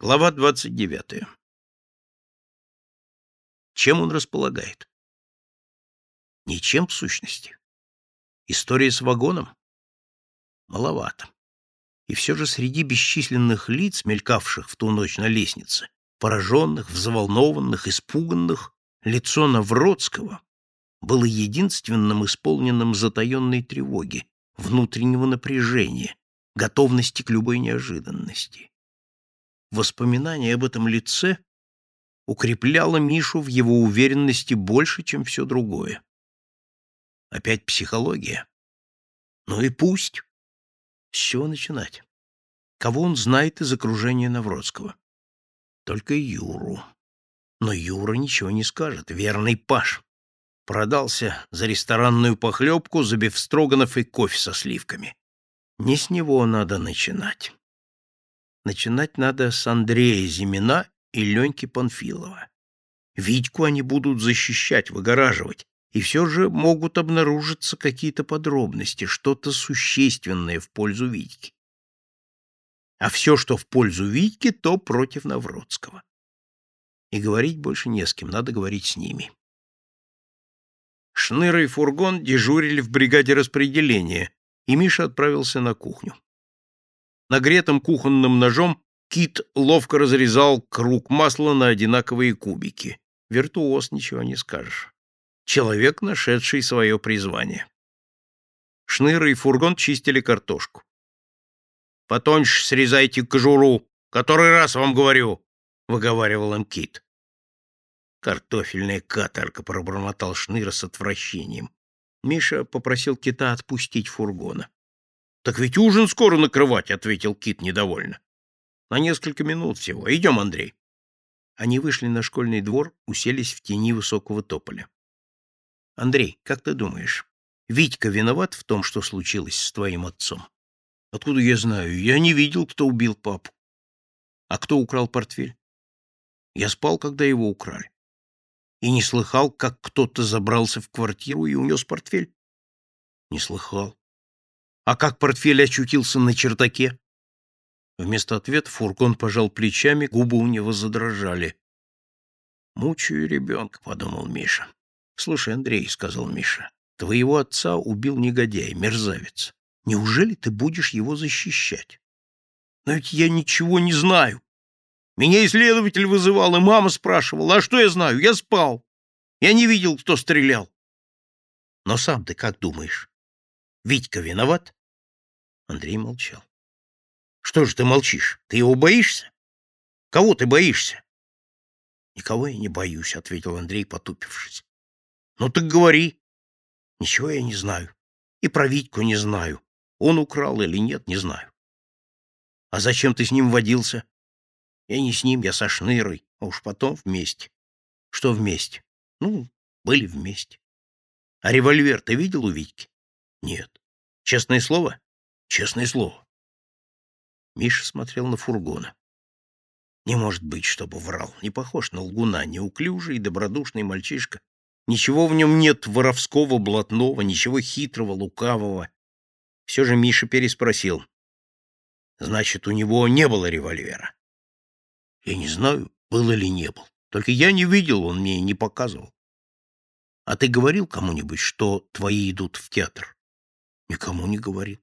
Глава 29. Чем он располагает? Ничем, в сущности. История с вагоном? Маловато. И все же среди бесчисленных лиц, мелькавших в ту ночь на лестнице, пораженных, взволнованных, испуганных, лицо Навродского было единственным исполненным затаенной тревоги, внутреннего напряжения, готовности к любой неожиданности. Воспоминание об этом лице укрепляло Мишу в его уверенности больше, чем все другое. Опять психология. Ну и пусть. С чего начинать? Кого он знает из окружения Навродского? Только Юру. Но Юра ничего не скажет. Верный Паш. Продался за ресторанную похлебку, за бифстроганов и кофе со сливками. Не с него надо начинать. Начинать надо с Андрея Зимина и Леньки Панфилова. Витьку они будут защищать, выгораживать, и все же могут обнаружиться какие-то подробности, что-то существенное в пользу Витьки. А все, что в пользу Витьки, то против Навродского. И говорить больше не с кем, надо говорить с ними. Шныра и фургон дежурили в бригаде распределения, и Миша отправился на кухню. Нагретым кухонным ножом Кит ловко разрезал круг масла на одинаковые кубики. Виртуоз, ничего не скажешь. Человек, нашедший свое призвание. Шныра и фургон чистили картошку. «Потоньше срезайте кожуру, который раз вам говорю», — выговаривал им Кит. «Картофельная каторга», — пробормотал Шныра с отвращением. Миша попросил Кита отпустить фургона. Так ведь ужин скоро накрывать, ответил Кит недовольно. На несколько минут всего. Идем, Андрей. Они вышли на школьный двор, уселись в тени высокого тополя. Андрей, как ты думаешь, Витька виноват в том, что случилось с твоим отцом? Откуда я знаю? Я не видел, кто убил папу. А кто украл портфель? Я спал, когда его украли. И не слыхал, как кто-то забрался в квартиру и унес портфель? Не слыхал. А как портфель очутился на чердаке? Вместо ответа фургон пожал плечами, губы у него задрожали. «Мучаю ребенка», — подумал Миша. «Слушай, Андрей», — сказал Миша, — «твоего отца убил негодяй, мерзавец. Неужели ты будешь его защищать?» «Но ведь я ничего не знаю. Меня исследователь вызывал, и мама спрашивала, а что я знаю? Я спал. Я не видел, кто стрелял». «Но сам ты как думаешь? Витька виноват?» Андрей молчал. Что же ты молчишь? Ты его боишься? Кого ты боишься? Никого я не боюсь, ответил Андрей, потупившись. Ну так говори. Ничего я не знаю. И про Витьку не знаю. Он украл или нет, не знаю. А зачем ты с ним водился? Я не с ним, я со Шнырой, а уж потом вместе. Что вместе? Ну, были вместе. А револьвер ты видел у Витьки? Нет. Честное слово? Честное слово. Миша смотрел на фургона. Не может быть, чтобы врал. Не похож на лгуна, неуклюжий и добродушный мальчишка. Ничего в нем нет воровского, блатного, ничего хитрого, лукавого. Все же Миша переспросил. Значит, у него не было револьвера. Я не знаю, был или не был. Только я не видел, он мне не показывал. А ты говорил кому-нибудь, что твои идут в театр? Никому не говорил.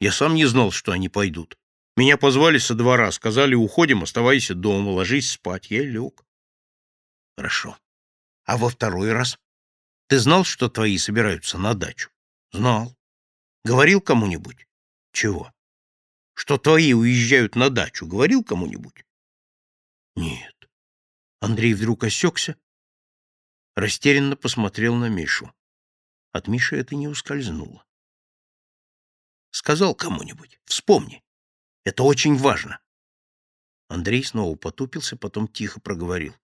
Я сам не знал, что они пойдут. Меня позвали со двора, сказали, уходим, оставайся дома, ложись спать. Я лег. Хорошо. А во второй раз? Ты знал, что твои собираются на дачу? Знал. Говорил кому-нибудь? Чего? Что твои уезжают на дачу? Говорил кому-нибудь? Нет. Андрей вдруг осекся, растерянно посмотрел на Мишу. От Миши это не ускользнуло. Сказал кому-нибудь. Вспомни. Это очень важно. Андрей снова потупился, потом тихо проговорил.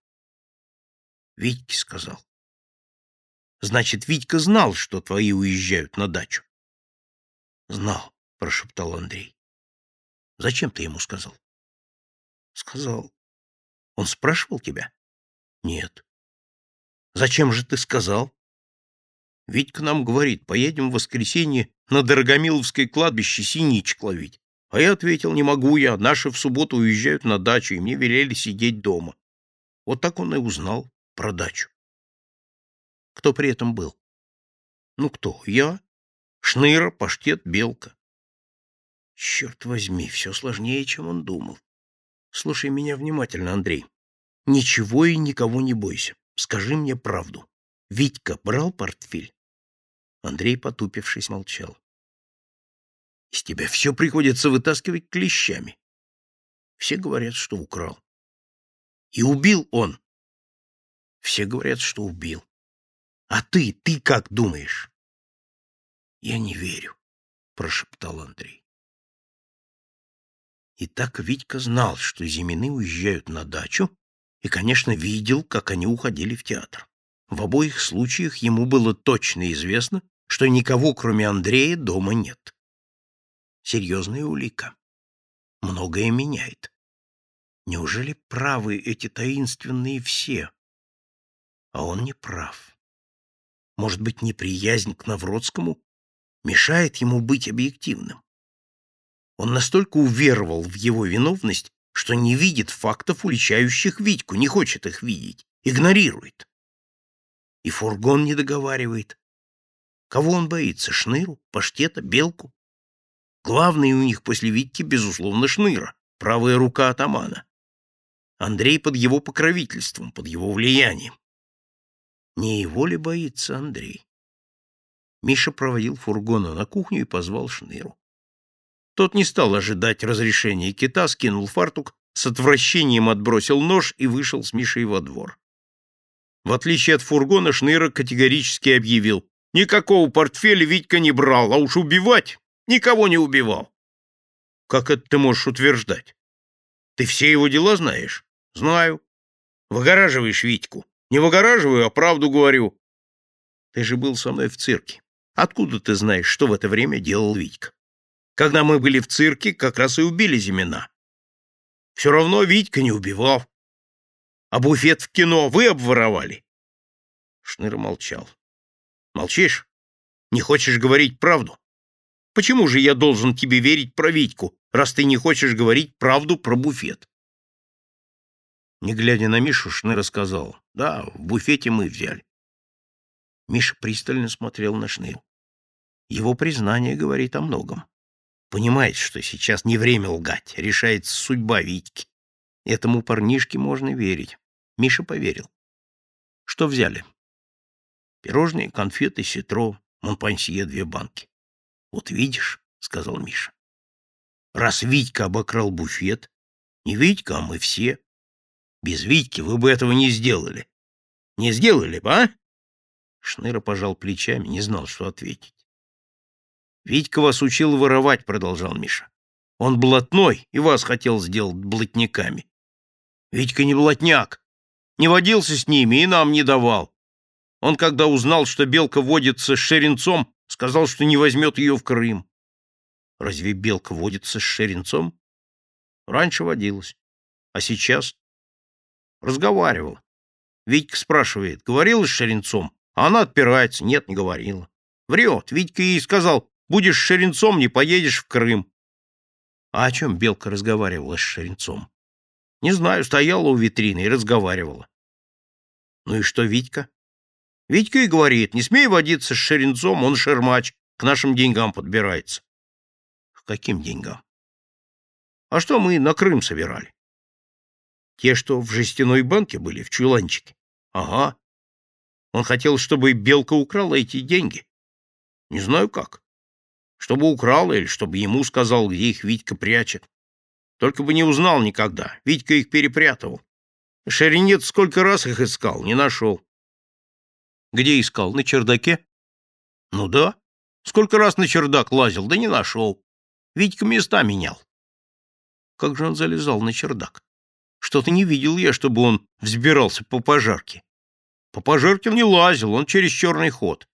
Витьке сказал. Значит, Витька знал, что твои уезжают на дачу. Знал, прошептал Андрей. Зачем ты ему сказал? Сказал. Он спрашивал тебя? Нет. Зачем же ты сказал? Витька нам говорит, поедем в воскресенье на Дорогомиловское кладбище синичек ловить. А я ответил, не могу я, наши в субботу уезжают на дачу, и мне велели сидеть дома. Вот так он и узнал про дачу. Кто при этом был? Ну кто? Я? Шныра, паштет, белка. Черт возьми, все сложнее, чем он думал. Слушай меня внимательно, Андрей. Ничего и никого не бойся. Скажи мне правду. Витька брал портфель? Андрей, потупившись, молчал. Из тебя все приходится вытаскивать клещами. Все говорят, что украл. И убил он. Все говорят, что убил. А ты, ты как думаешь? Я не верю, прошептал Андрей. И так Витька знал, что Зимины уезжают на дачу, и, конечно, видел, как они уходили в театр. В обоих случаях ему было точно известно, что никого, кроме Андрея, дома нет. Серьезная улика. Многое меняет. Неужели правы эти таинственные все? А он не прав. Может быть, неприязнь к Навродскому мешает ему быть объективным? Он настолько уверовал в его виновность, что не видит фактов, уличающих Витьку, не хочет их видеть, игнорирует. И фургон не договаривает. Кого он боится, Шныру, Паштета, Белку? Главный у них после Витьки, безусловно, Шныра, правая рука атамана. Андрей под его покровительством, под его влиянием. Не его ли боится Андрей? Миша проводил фургона на кухню и позвал Шныру. Тот не стал ожидать разрешения кита, скинул фартук, с отвращением отбросил нож и вышел с Мишей во двор. В отличие от фургона, Шныра категорически объявил, никакого портфеля Витька не брал, а уж убивать никого не убивал. Как это ты можешь утверждать? Ты все его дела знаешь? Знаю. Выгораживаешь Витьку. Не выгораживаю, а правду говорю. Ты же был со мной в цирке. Откуда ты знаешь, что в это время делал Витька? Когда мы были в цирке, как раз и убили Зимина. Все равно Витька не убивал. А буфет в кино вы обворовали. Шныр молчал. Молчишь? Не хочешь говорить правду? Почему же я должен тебе верить про Витьку, раз ты не хочешь говорить правду про буфет? Не глядя на Мишу, Шныр рассказал. Да, в буфете мы взяли. Миша пристально смотрел на Шныр. Его признание говорит о многом. Понимает, что сейчас не время лгать, решается судьба Витьки. Этому парнишке можно верить. Миша поверил. Что взяли? Пирожные, конфеты, ситро, монпансье, две банки. Вот видишь, — сказал Миша. Раз Витька обокрал буфет, не Витька, а мы все. Без Витьки вы бы этого не сделали. Не сделали бы, а? Шныра пожал плечами, не знал, что ответить. Витька вас учил воровать, продолжал Миша. Он блатной и вас хотел сделать блатниками. Витька не блатняк. Не водился с ними и нам не давал. Он, когда узнал, что Белка водится с Шеренцом, сказал, что не возьмет ее в Крым. Разве Белка водится с Шеренцом? Раньше водилась. А сейчас? Разговаривал. Витька спрашивает, говорила с Шеренцом? А она отпирается. Нет, не говорила. Врет. Витька ей сказал, Будешь шеренцом, не поедешь в Крым. А о чем Белка разговаривала с шеренцом? Не знаю, стояла у витрины и разговаривала. Ну и что Витька? Витька и говорит, не смей водиться с шеренцом, он шермач, к нашим деньгам подбирается. К каким деньгам? А что мы на Крым собирали? Те, что в жестяной банке были, в чуланчике. Ага. Он хотел, чтобы Белка украла эти деньги. Не знаю как. Чтобы украл или чтобы ему сказал, где их Витька прячет. Только бы не узнал никогда. Витька их перепрятывал. Шеренец сколько раз их искал, не нашел. Где искал? На чердаке? Ну да. Сколько раз на чердак лазил, да не нашел. Витька места менял. Как же он залезал на чердак? Что-то не видел я, чтобы он взбирался по пожарке. По пожарке он не лазил, он через черный ход.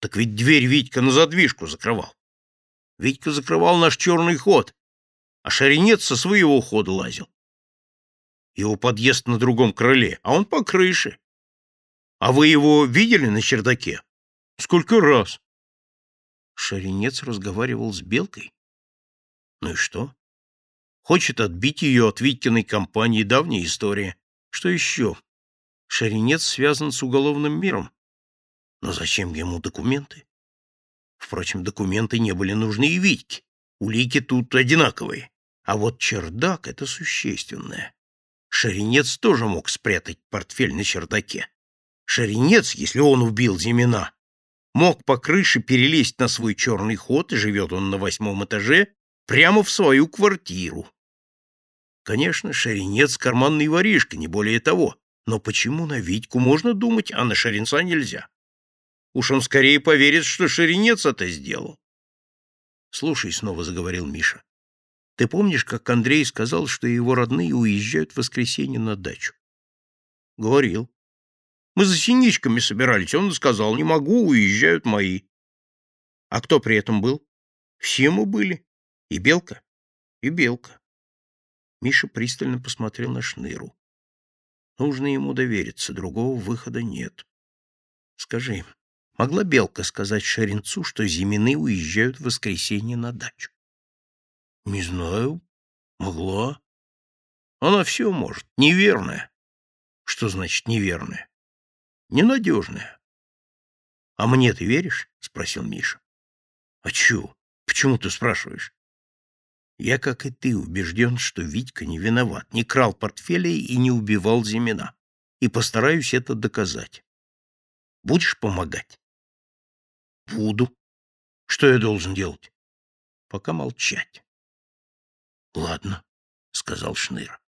Так ведь дверь Витька на задвижку закрывал. Витька закрывал наш черный ход, а Шаренец со своего хода лазил. Его подъезд на другом крыле, а он по крыше. А вы его видели на чердаке? Сколько раз? Шаренец разговаривал с Белкой? Ну и что? Хочет отбить ее от Витькиной компании, давняя история. Что еще? Шаринец связан с уголовным миром. Но зачем ему документы? Впрочем, документы не были нужны и Витьке. Улики тут одинаковые. А вот чердак — это существенное. Шаринец тоже мог спрятать портфель на чердаке. Шаринец, если он убил Зимина, мог по крыше перелезть на свой черный ход, и живет он на восьмом этаже, прямо в свою квартиру. Конечно, Шаринец — карманный воришка, не более того. Но почему на Витьку можно думать, а на Шаринца нельзя? Уж он скорее поверит, что Шаринец это сделал. Слушай, — снова заговорил Миша, — ты помнишь, как Андрей сказал, что его родные уезжают в воскресенье на дачу? Говорил. Мы за синичками собирались, он сказал, не могу, уезжают мои. А кто при этом был? Все мы были. И Белка, и Белка. Миша пристально посмотрел на Шныру. Нужно ему довериться, другого выхода нет. Скажи, могла Белка сказать Шаринцу, что Зимины уезжают в воскресенье на дачу? Не знаю. Могла. Она все может. Неверная. Что значит неверная? Ненадежная. А мне ты веришь? Спросил Миша. А чё? Почему ты спрашиваешь? Я, как и ты, убежден, что Витька не виноват, не крал портфеля и не убивал Зимина. И постараюсь это доказать. Будешь помогать? Буду. Что я должен делать? Пока молчать. Ладно, сказал Шныр.